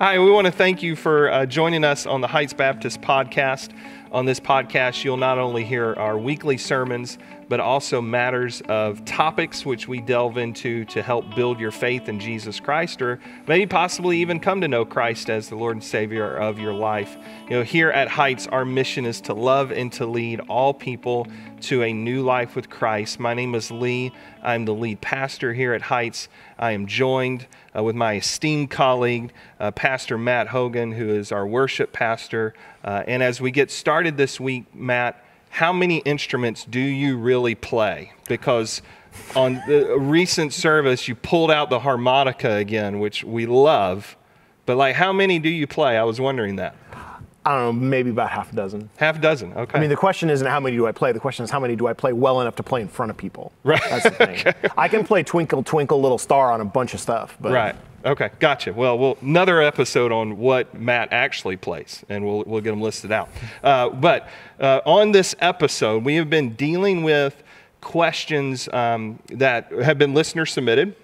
Hi, we want to thank you for uh, joining us on the Heights Baptist podcast. On this podcast, you'll not only hear our weekly sermons, but also matters of topics which we delve into to help build your faith in Jesus Christ, or maybe possibly even come to know Christ as the Lord and Savior of your life. You know, here at Heights, our mission is to love and to lead all people to a new life with Christ. My name is Lee. I'm the lead pastor here at Heights. I am joined uh, with my esteemed colleague, uh, Pastor Matt Hogan, who is our worship pastor. Uh, and as we get started this week, Matt, how many instruments do you really play? Because on the recent service, you pulled out the harmonica again, which we love. But like, how many do you play? I was wondering that. I don't know, maybe about half a dozen. Half a dozen. Okay. I mean, the question isn't how many do I play. The question is how many do I play well enough to play in front of people. Right. That's the thing. okay. I can play Twinkle Twinkle Little Star on a bunch of stuff. But right. Okay. Gotcha. Well, we'll another episode on what Matt actually plays, and we'll we'll get them listed out. Uh, but uh, on this episode, we have been dealing with questions um, that have been listener submitted.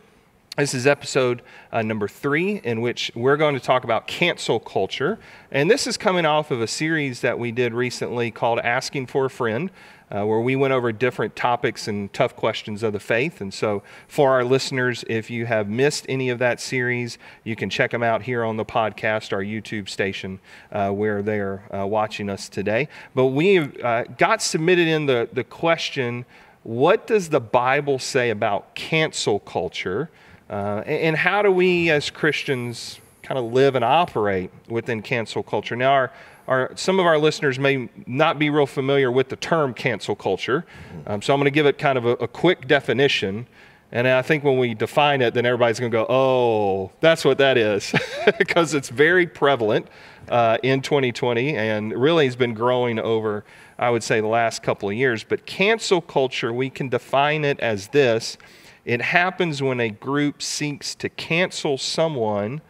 This is episode uh, number three, in which we're going to talk about cancel culture. And this is coming off of a series that we did recently called Asking for a Friend, uh, where we went over different topics and tough questions of the faith. And so, for our listeners, if you have missed any of that series, you can check them out here on the podcast, our YouTube station, uh, where they're uh, watching us today. But we uh, got submitted in the, the question what does the Bible say about cancel culture? Uh, and how do we as Christians kind of live and operate within cancel culture? Now, our, our, some of our listeners may not be real familiar with the term cancel culture, um, so I'm going to give it kind of a, a quick definition. And I think when we define it, then everybody's going to go, oh, that's what that is, because it's very prevalent uh, in 2020 and really has been growing over, I would say, the last couple of years. But cancel culture, we can define it as this it happens when a group seeks to cancel someone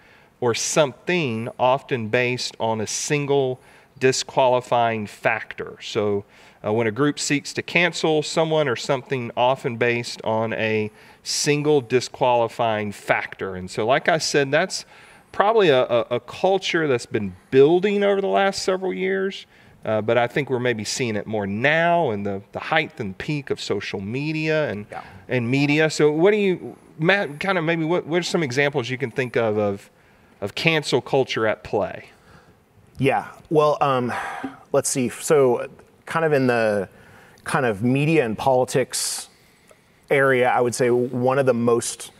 or something, often based on a single disqualifying factor. So, uh, when a group seeks to cancel someone or something, often based on a single disqualifying factor. And so, like I said, that's probably a, a, a culture that's been building over the last several years. Uh, but I think we're maybe seeing it more now in the, the height and peak of social media and, yeah. and media. So, what do you, Matt, kind of maybe what, what are some examples you can think of of, of cancel culture at play? Yeah, well, um, let's see. So, kind of in the kind of media and politics area, I would say one of the most,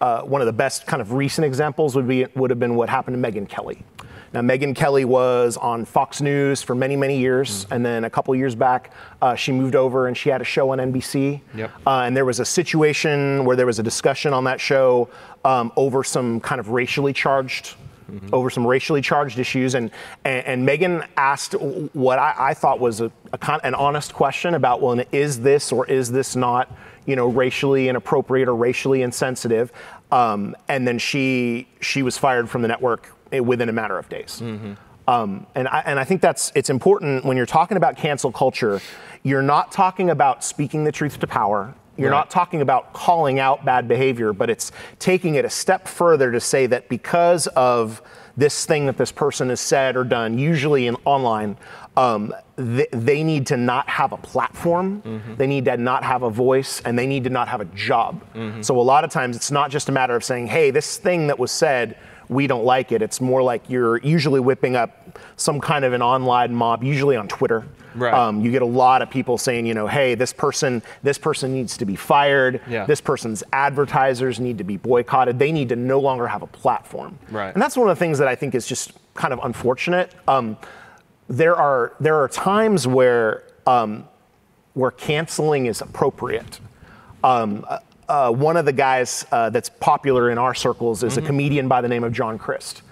uh, one of the best kind of recent examples would be would have been what happened to Megyn Kelly. Now, Megyn Kelly was on Fox News for many, many years. Mm-hmm. And then a couple years back, uh, she moved over and she had a show on NBC. Yep. Uh, and there was a situation where there was a discussion on that show um, over some kind of racially charged. Mm-hmm. Over some racially charged issues, and and, and Megyn asked what I, I thought was a, a con- an honest question about, well, is this or is this not, you know, racially inappropriate or racially insensitive? Um, and then she she was fired from the network within a matter of days. Mm-hmm. Um, and, I, and I think that's it's important when you're talking about cancel culture. You're not talking about speaking the truth to power. You're right. not talking about calling out bad behavior, but it's taking it a step further to say that because of this thing that this person has said or done, usually in online, um, they, they, need to not have a platform, mm-hmm. they need to not have a voice, and they need to not have a job. Mm-hmm. So a lot of times it's not just a matter of saying, hey, this thing that was said we don't like it. It's more like you're usually whipping up some kind of an online mob, usually on Twitter. Right. Um, you get a lot of people saying, you know, hey, this person, this person needs to be fired. Yeah. This person's advertisers need to be boycotted. They need to no longer have a platform. Right. And that's one of the things that I think is just kind of unfortunate. Um, there are there are times where um, where canceling is appropriate. Um, uh, one of the guys uh, that's popular in our circles is mm-hmm. a comedian by the name of John Crist.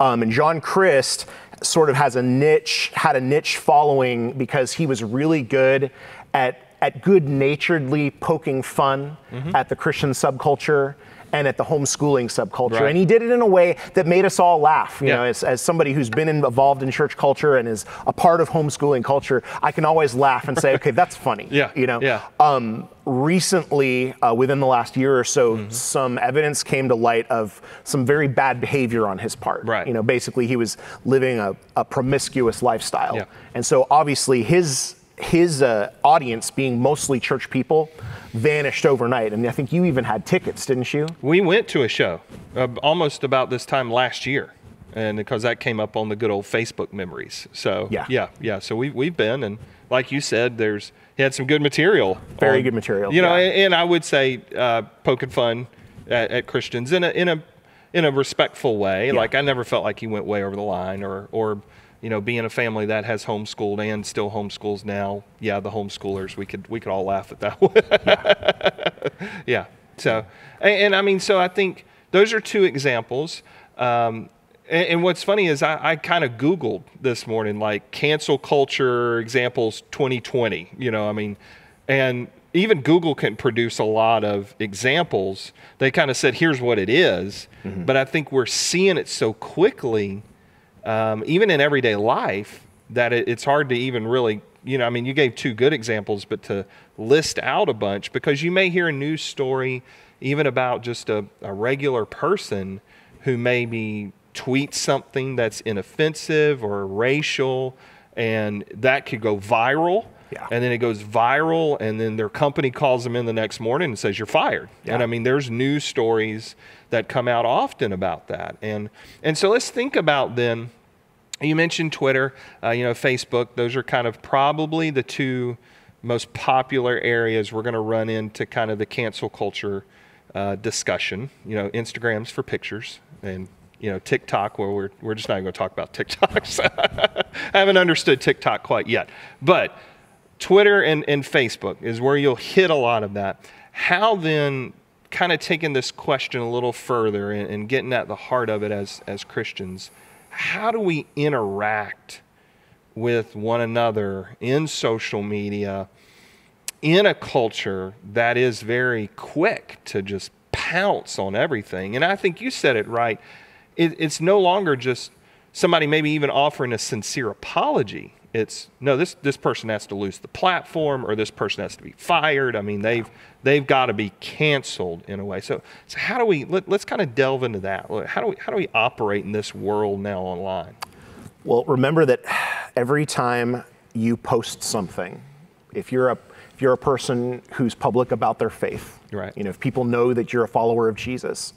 Um, and John Crist sort of has a niche, had a niche following because he was really good at, at good naturedly poking fun mm-hmm. at the Christian subculture and at the homeschooling subculture. Right. And he did it in a way that made us all laugh. You Yeah. know, as, as somebody who's been involved in church culture and is a part of homeschooling culture, I can always laugh and say, okay, that's funny. Yeah, You know, yeah. um, recently, uh, within the last year or so, Mm-hmm. some evidence came to light of some very bad behavior on his part. Right. You know, basically, he was living a, a promiscuous lifestyle, Yeah. and so obviously his his uh, audience, being mostly church people, vanished overnight. And I think you even had tickets, didn't you? We went to a show uh, almost about this time last year, and because that came up on the good old Facebook memories. So Yeah. yeah, yeah. So we we've been, and like you said, there's he had some good material. Very on- good material, You know, yeah. and, and I would say uh, poking fun at, at Christians in a in a in a respectful way. Like I never felt like he went way over the line, or or you know, being a family that has homeschooled and still homeschools now. Yeah, the homeschoolers. We could we could all laugh at that one. Yeah. So, and, and I mean, so I think those are two examples. Um, and, and what's funny is I, I kind of Googled this morning, like cancel culture examples 2020, you know, I mean, and even Google can produce a lot of examples. They kind of said, here's what it is. But I think we're seeing it so quickly, um, even in everyday life, that it, it's hard to even really, you know, I mean, you gave two good examples, but to list out a bunch because you may hear a news story even about just a, a regular person who maybe tweets something that's inoffensive or racial, and that could go viral. Yeah. And then it goes viral, and then their company calls them in the next morning and says, You're fired. And I mean, there's news stories that come out often about that. And, and so let's think about then you mentioned Twitter, uh, you know, Facebook. Those are kind of probably the two most popular areas we're going to run into kind of the cancel culture uh, discussion. You know, Instagrams for pictures and, you know, TikTok, where we're, we're just not going to talk about TikToks. I haven't understood TikTok quite yet. But Twitter and, and Facebook is where you'll hit a lot of that. How then, kind of taking this question a little further and, and getting at the heart of it as, as Christians, how do we interact with one another in social media in a culture that is very quick to just pounce on everything? And I think you said it right. It, it's no longer just somebody maybe even offering a sincere apology. It's no, this this person has to lose the platform, or this person has to be fired. I mean, they've they've got to be canceled in a way. So, so how do we let, let's kind of delve into that? How do we how do we operate in this world now online? Well, remember that every time you post something, if you're a if you're a person who's public about their faith, Right. You know, if people know that you're a follower of Jesus,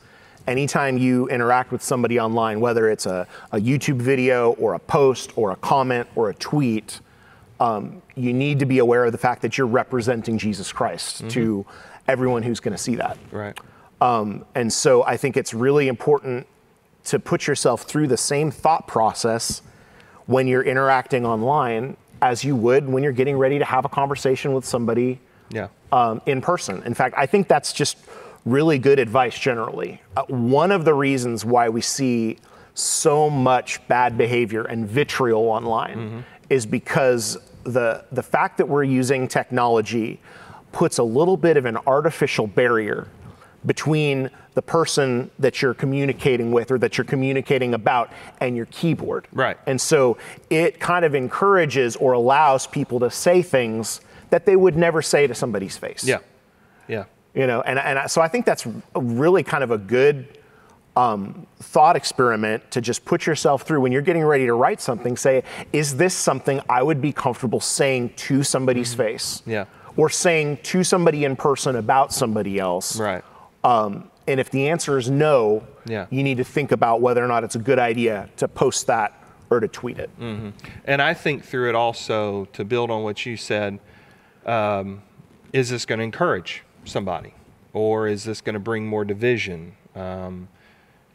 anytime you interact with somebody online, whether it's a, a YouTube video or a post or a comment or a tweet, um, you need to be aware of the fact that you're representing Jesus Christ to everyone who's going to see that. Right. Um, and so I think it's really important to put yourself through the same thought process when you're interacting online as you would when you're getting ready to have a conversation with somebody Yeah. um, in person. In fact, I think that's just really good advice generally. Uh, one of the reasons why we see so much bad behavior and vitriol online is because the the fact that we're using technology puts a little bit of an artificial barrier between the person that you're communicating with or that you're communicating about and your keyboard. Right. And so it kind of encourages or allows people to say things that they would never say to somebody's face. Yeah. Yeah. You know, and, and so I think that's a really kind of a good um, thought experiment to just put yourself through when you're getting ready to write something. Say, is this something I would be comfortable saying to somebody's face? Mm-hmm. Yeah. Or saying to somebody in person about somebody else? Right. Um, and if the answer is no, Yeah. you need to think about whether or not it's a good idea to post that or to tweet it. And I think through it also, to build on what you said, um, is this going to encourage somebody? Or is this going to bring more division? Um,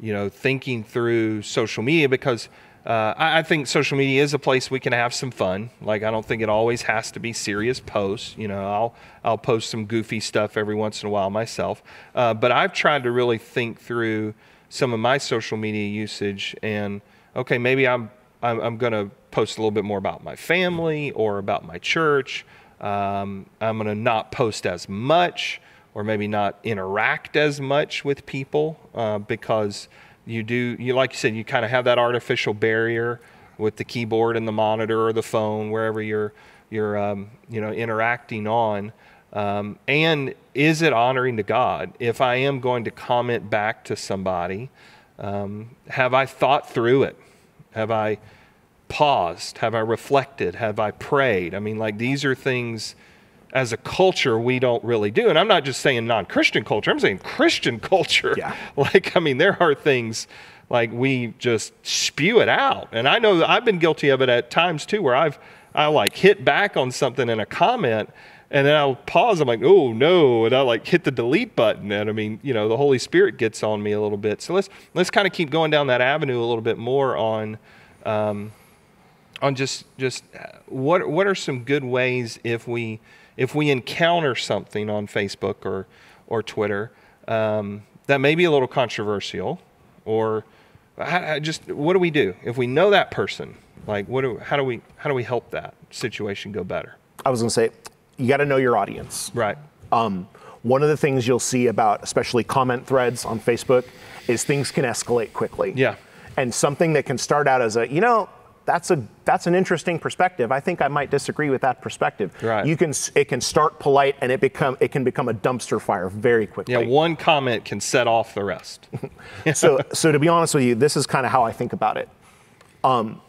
you know, thinking through social media because uh, I, I think social media is a place we can have some fun. Like I don't think it always has to be serious posts. You know, I'll I'll post some goofy stuff every once in a while myself. Uh, but I've tried to really think through some of my social media usage and okay, maybe I'm I'm, I'm going to post a little bit more about my family or about my church. Um, I'm going to not post as much or maybe not interact as much with people uh, because you do you like you said you kind of have that artificial barrier with the keyboard and the monitor or the phone wherever you're you're um, you know interacting on. Um, and is it honoring to god? If i am going to comment back to somebody um, have i thought through it? Have i paused? Have i reflected? Have i prayed? I mean like these are things as a culture we don't really do. And i'm not just saying non-christian culture i'm saying christian culture. Yeah. like i mean there are things like we just spew it out. And i know that i've been guilty of it at times too where i've i like hit back on something in a comment and then i'll pause. I'm like oh no and i like hit the delete button. And i mean you know the holy spirit gets on me a little bit. So let's let's kind of keep going down that avenue a little bit more on um, on just just uh, what what are some good ways if we if we encounter something on Facebook or or Twitter um, that may be a little controversial or I just what do we do if we know that person like what do how do we how do we help that situation go better I was going to say, you got to know your audience. right Um, one of the things you'll see about, especially comment threads on Facebook, is things can escalate quickly. Yeah. And something that can start out as a, you know, that's a that's an interesting perspective. I think I might disagree with that perspective. Right. You can it can start polite and it become it can become a dumpster fire very quickly. yeah one comment can set off the rest so so to be honest with you, this is kind of how I think about it. Um,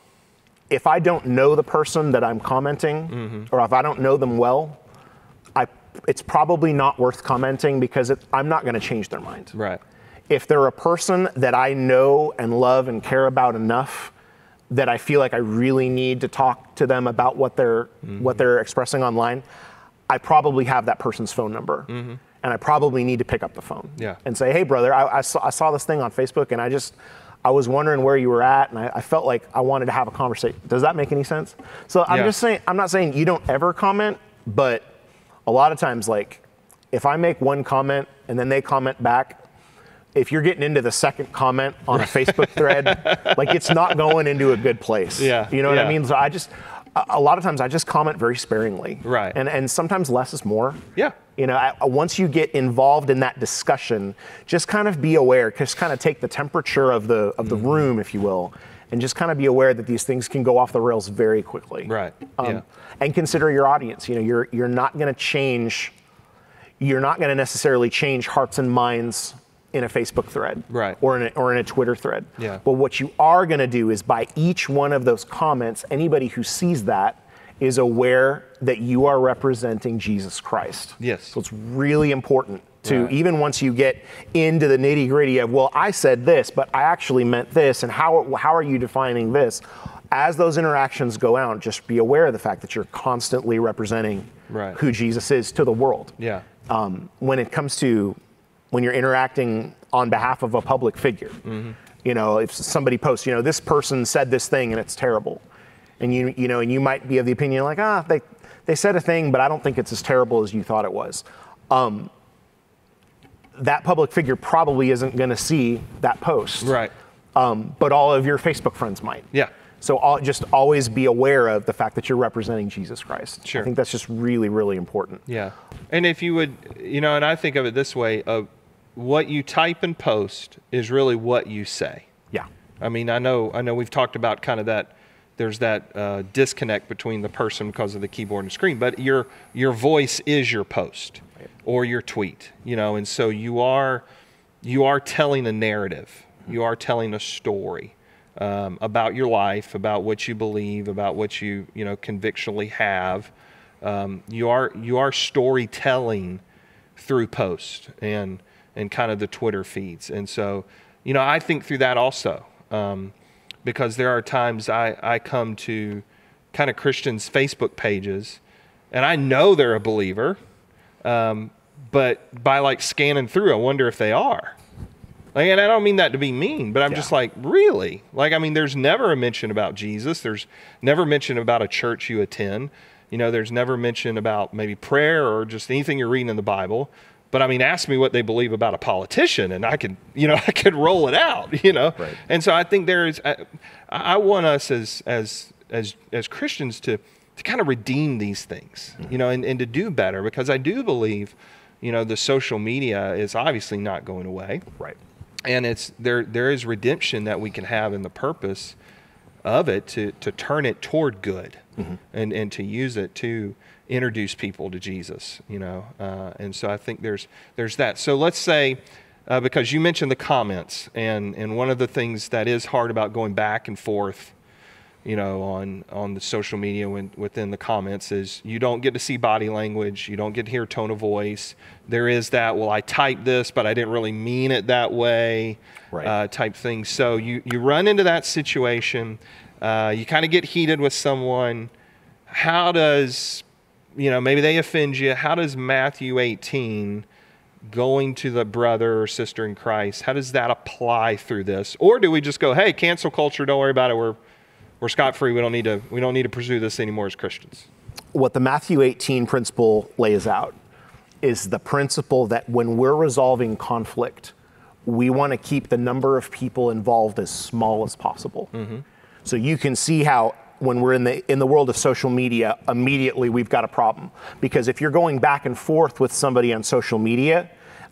if I don't know the person that I'm commenting, Mm-hmm. or if I don't know them well, I it's probably not worth commenting because it, I'm not going to change their mind. right If they're a person that I know and love and care about enough that I feel like I really need to talk to them about what they're Mm-hmm. what they're expressing online, I probably have that person's phone number. And I probably need to pick up the phone Mm-hmm. Yeah. and say, "Hey, brother, I, I, saw, I saw this thing on Facebook, and I just I was wondering where you were at, and I, I felt like I wanted to have a conversation. Does that make any sense? So I'm Yeah. just saying, I'm not saying you don't ever comment, but a lot of times, like if I make one comment and then they comment back, if you're getting into the second comment on a Facebook thread, like it's not going into a good place. Yeah, You know what yeah. I mean? So I just, a- lot of times I just comment very sparingly. Right. And, and sometimes less is more. Yeah. You know, I, once you get involved in that discussion, just kind of be aware, just kind of take the temperature of the, of the Mm-hmm. room, if you will, and just kind of be aware that these things can go off the rails very quickly. Right, Um, yeah. And consider your audience. You know, you're, you're not going to change you're not going to necessarily change hearts and minds in a Facebook thread Right. or in a, or in a Twitter thread. Yeah. But what you are going to do is by each one of those comments, anybody who sees that is aware that you are representing Jesus Christ. Yes. So it's really important to Right. even once you get into the nitty gritty of well, I said this, but I actually meant this, and how how are you defining this? As those interactions go out, just be aware of the fact that you're constantly representing Right. who Jesus is to the world yeah um, when it comes to when you're interacting on behalf of a public figure. You know, if somebody posts, you know, this person said this thing and it's terrible, and you you know, and you might be of the opinion like, ah, they they said a thing, but I don't think it's as terrible as you thought it was. Um, that public figure probably isn't going to see that post, right um, but all of your Facebook friends might. yeah So all, just always be aware of the fact that you're representing Jesus Christ. Sure. I think that's just really, really important. Yeah. And if you would, you know, and I think of it this way of what you type and post is really what you say. Yeah. I mean, I know, I know we've talked about kind of that. There's that uh, disconnect between the person because of the keyboard and screen, but your your voice is your post or your tweet, you know, and so you are you are telling a narrative. You are telling a story um, about your life, about what you believe, about what you you know convictionally have. Um, you are you are storytelling through post and and kind of the Twitter feeds. And so, you know, I think through that also, um, because there are times I, I come to kind of Christians' Facebook pages, and I know they're a believer, um, but by like scanning through, I wonder if they are. Like, and I don't mean that to be mean, but I'm just like, really? Like, I mean, there's never a mention about Jesus. There's never mention about a church you attend. You know, there's never mention about maybe prayer or just anything you're reading in the Bible. But I mean, ask me what they believe about a politician, and I can, you know, I could roll it out, you know. Right. And so I think there is, I, I want us as as as as Christians to to kind of redeem these things, mm-hmm. you know, and, and to do better because I do believe you know, the social media is obviously not going away. Right. And it's there there is redemption that we can have in the purpose of it to to turn it toward good mm-hmm. and and to use it to introduce people to Jesus, you know. Uh, and so I think there's there's that. So let's say uh, because you mentioned the comments and and one of the things that is hard about going back and forth you know, on on the social media when, within the comments is you don't get to see body language, you don't get to hear tone of voice. There is that, well, I typed this, but I didn't really mean it that way, Right. uh, type thing. So you you run into that situation, uh, you kind of get heated with someone. How does you know maybe they offend you? How does Matthew 18 going to the brother or sister in Christ, how does that apply through this? Or do we just go, hey, cancel culture, don't worry about it, we're we're scot free. We don't need to we don't need to pursue this anymore as Christians. what the Matthew 18 principle lays out is the principle that when we're resolving conflict, we want to keep the number of people involved as small as possible. Mm-hmm. So you can see how when we're in the in the world of social media, immediately we've got a problem because if you're going back and forth with somebody on social media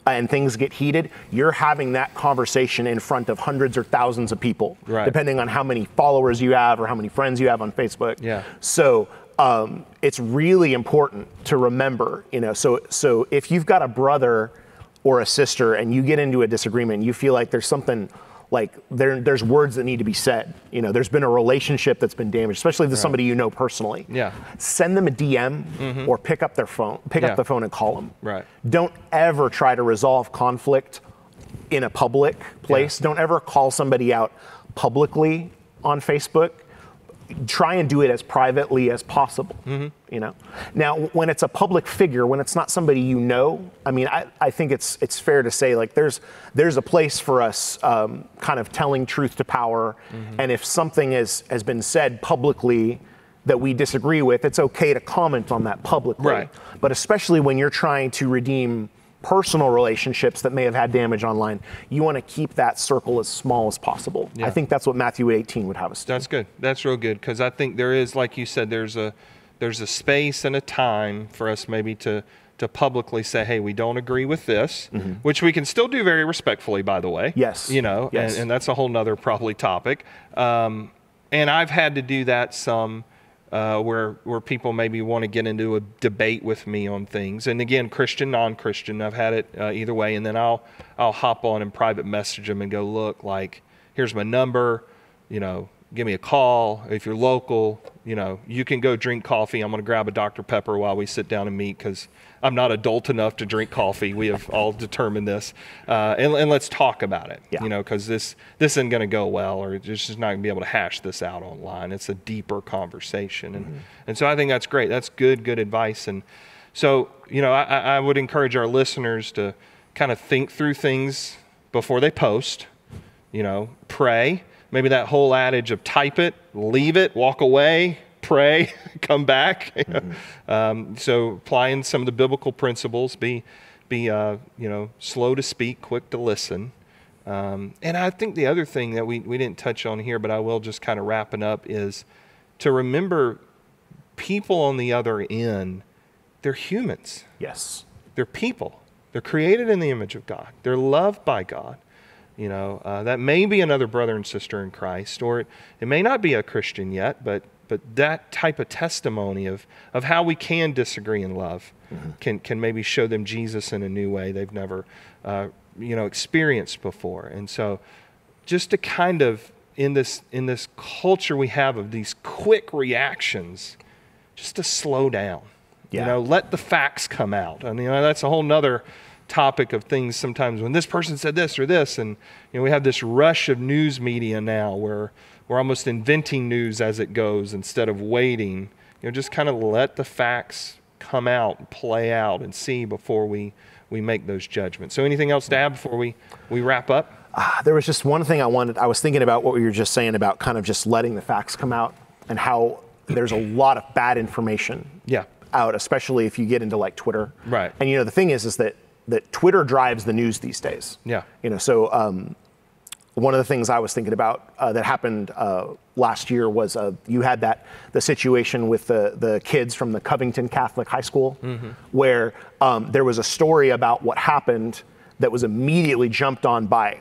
and things get heated, you're having that conversation in front of hundreds or thousands of people, Right. depending on how many followers you have or how many friends you have on Facebook. Yeah. So um, it's really important to remember, you know. So so if you've got a brother or a sister and you get into a disagreement, you feel like there's something like there there's words that need to be said. You know, there's been a relationship that's been damaged, especially if it's somebody you know personally. Yeah. Send them a DM mm-hmm. or pick up their phone, pick Yeah. up the phone and call them. Right. Don't ever try to resolve conflict in a public place. Don't ever call somebody out publicly on Facebook. Try and do it as privately as possible. You know. Now, when it's a public figure, when it's not somebody you know, I mean, I, I think it's it's fair to say like there's there's a place for us um, kind of telling truth to power, and if something is has been said publicly that we disagree with, it's okay to comment on that publicly. Right. But especially when you're trying to redeem personal relationships that may have had damage online, you want to keep that circle as small as possible. Yeah. I think that's what Matthew 18 would have us do. That's good. That's real good because I think there is, like you said, there's a there's a space and a time for us maybe to to publicly say, hey, we don't agree with this, which we can still do very respectfully, by the way. Mm-hmm. Yes. You know, Yes. and, and that's a whole nother probably topic. Um, and I've had to do that some. Uh, where where people maybe want to get into a debate with me on things, and again, Christian, non-Christian, I've had it uh, either way, and then I'll I'll hop on and private message them and go, look, like here's my number, you know, give me a call if you're local. You know, you can go drink coffee. I'm going to grab a Dr Pepper while we sit down and meet because I'm not adult enough to drink coffee. We have all determined this, uh, and, and let's talk about it. Yeah. You know, because this this isn't going to go well, or it's just not going to be able to hash this out online. It's a deeper conversation, and and so I think that's great. That's good, good advice. And so you know, I I would encourage our listeners to kind of think through things before they post. You know, pray. Maybe that whole adage of type it, leave it, walk away, pray, come back. um, so applying some of the biblical principles, be be uh, you know slow to speak, quick to listen. Um, and I think the other thing that we, we didn't touch on here, but I will just kind of wrapping up is to remember people on the other end, they're humans. Yes. They're people. They're created in the image of God. They're loved by God. You know, uh, that may be another brother and sister in Christ, or it, it may not be a Christian yet, but but that type of testimony of of how we can disagree in love can can maybe show them Jesus in a new way they've never uh, you know experienced before. And so, just to kind of in this in this culture we have of these quick reactions, just to slow down. You know, let the facts come out. And you know, that's a whole nother topic of things sometimes when this person said this or this and you know we have this rush of news media now where we're almost inventing news as it goes instead of waiting you know just kind of let the facts come out play out and see before we we make those judgments so anything else to add before we we wrap up Ah, there was just one thing I wanted. I was thinking about what you were just saying about kind of just letting the facts come out and how there's a lot of bad information yeah out, especially if you get into like Twitter. Right. And you know the thing is, is that that Twitter drives the news these days. Yeah. You know, so um, one of the things I was thinking about uh, that happened uh, last year was uh, you had that the situation with the the kids from the Covington Catholic High School, mm-hmm. where um, there was a story about what happened that was immediately jumped on by,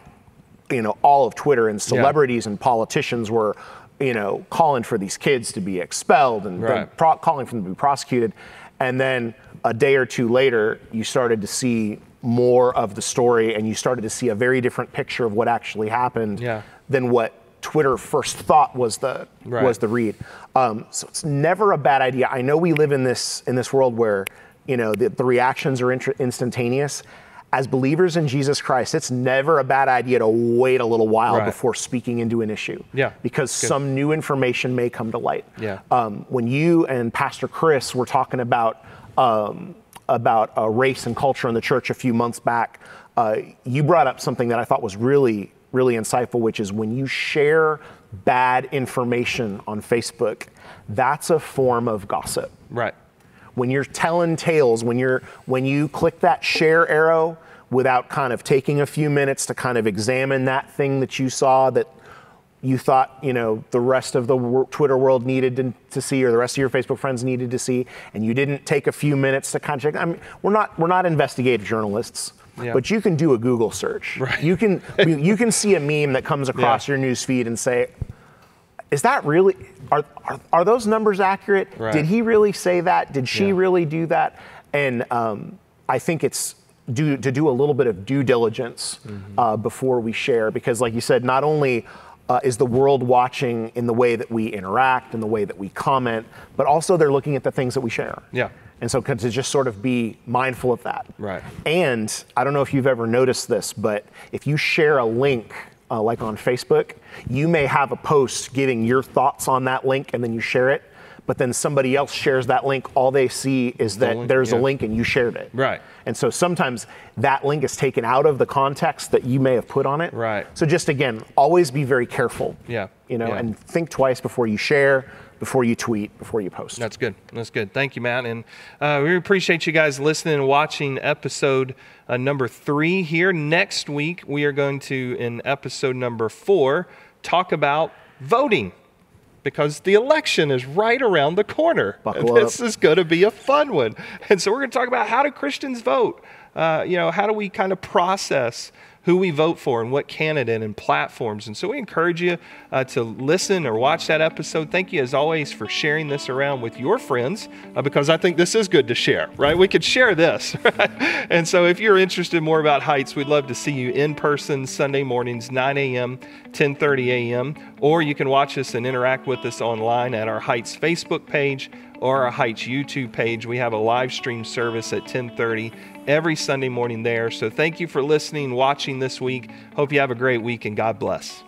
you know, all of Twitter and celebrities yeah. and politicians were, you know, calling for these kids to be expelled and right. pro- calling for them to be prosecuted, and then a day or two later, you started to see more of the story and you started to see a very different picture of what actually happened yeah. than what Twitter first thought was the right. was the read. Um, so it's never a bad idea. I know we live in this in this world where you know the, the reactions are int- instantaneous. As believers in Jesus Christ, it's never a bad idea to wait a little while right. before speaking into an issue. Yeah, because Good. some new information may come to light. Yeah. Um, when you and Pastor Chris were talking about um, about uh, race and culture in the church a few months back, uh, you brought up something that I thought was really, really insightful, which is when you share bad information on Facebook, that's a form of gossip. Right. When you're telling tales, when you're when you click that share arrow without kind of taking a few minutes to kind of examine that thing that you saw that you thought you know the rest of the Twitter world needed to, to, see, or the rest of your Facebook friends needed to see, and you didn't take a few minutes to of. I mean, we're not we're not investigative journalists. Yeah. But you can do a Google search. Right. You can you can see a meme that comes across yeah. your news feed and say, "Is that really? Are are, are those numbers accurate? Right. Did he really say that? Did she yeah. really do that?" And um, I think it's do, to do a little bit of due diligence mm-hmm. uh, before we share, because, like you said, not only uh, is the world watching in the way that we interact, in the way that we comment, but also they're looking at the things that we share. Yeah. And so to just sort of be mindful of that. Right. And I don't know if you've ever noticed this, but if you share a link, uh, like on Facebook, you may have a post giving your thoughts on that link and then you share it but then somebody else shares that link, all they see is that the link, there's yeah. a link and you shared it. Right. And so sometimes that link is taken out of the context that you may have put on it. Right. So just again, always be very careful. Yeah. You know, yeah. and think twice before you share, before you tweet, before you post. That's good. That's good. Thank you, Matt. And uh, we appreciate you guys listening and watching episode uh, number three here. Next week, we are going to, in episode number four, talk about voting because the election is right around the corner. Buckle this up. is going to be a fun one. And so we're going to talk about how do Christians vote? Uh, you know, how do we kind of process who we vote for and what candidate and platforms. And so we encourage you uh, to listen or watch that episode. Thank you, as always, for sharing this around with your friends uh, because I think this is good to share, right? We could share this. Right? And so if you're interested more about Heights, we'd love to see you in person Sunday mornings, 9 a.m., 10:30 a.m., or you can watch us and interact with us online at our Heights Facebook page or our Heights YouTube page. We have a live stream service at 10:30 every Sunday morning there. So thank you for listening, watching this week. Hope you have a great week and God bless.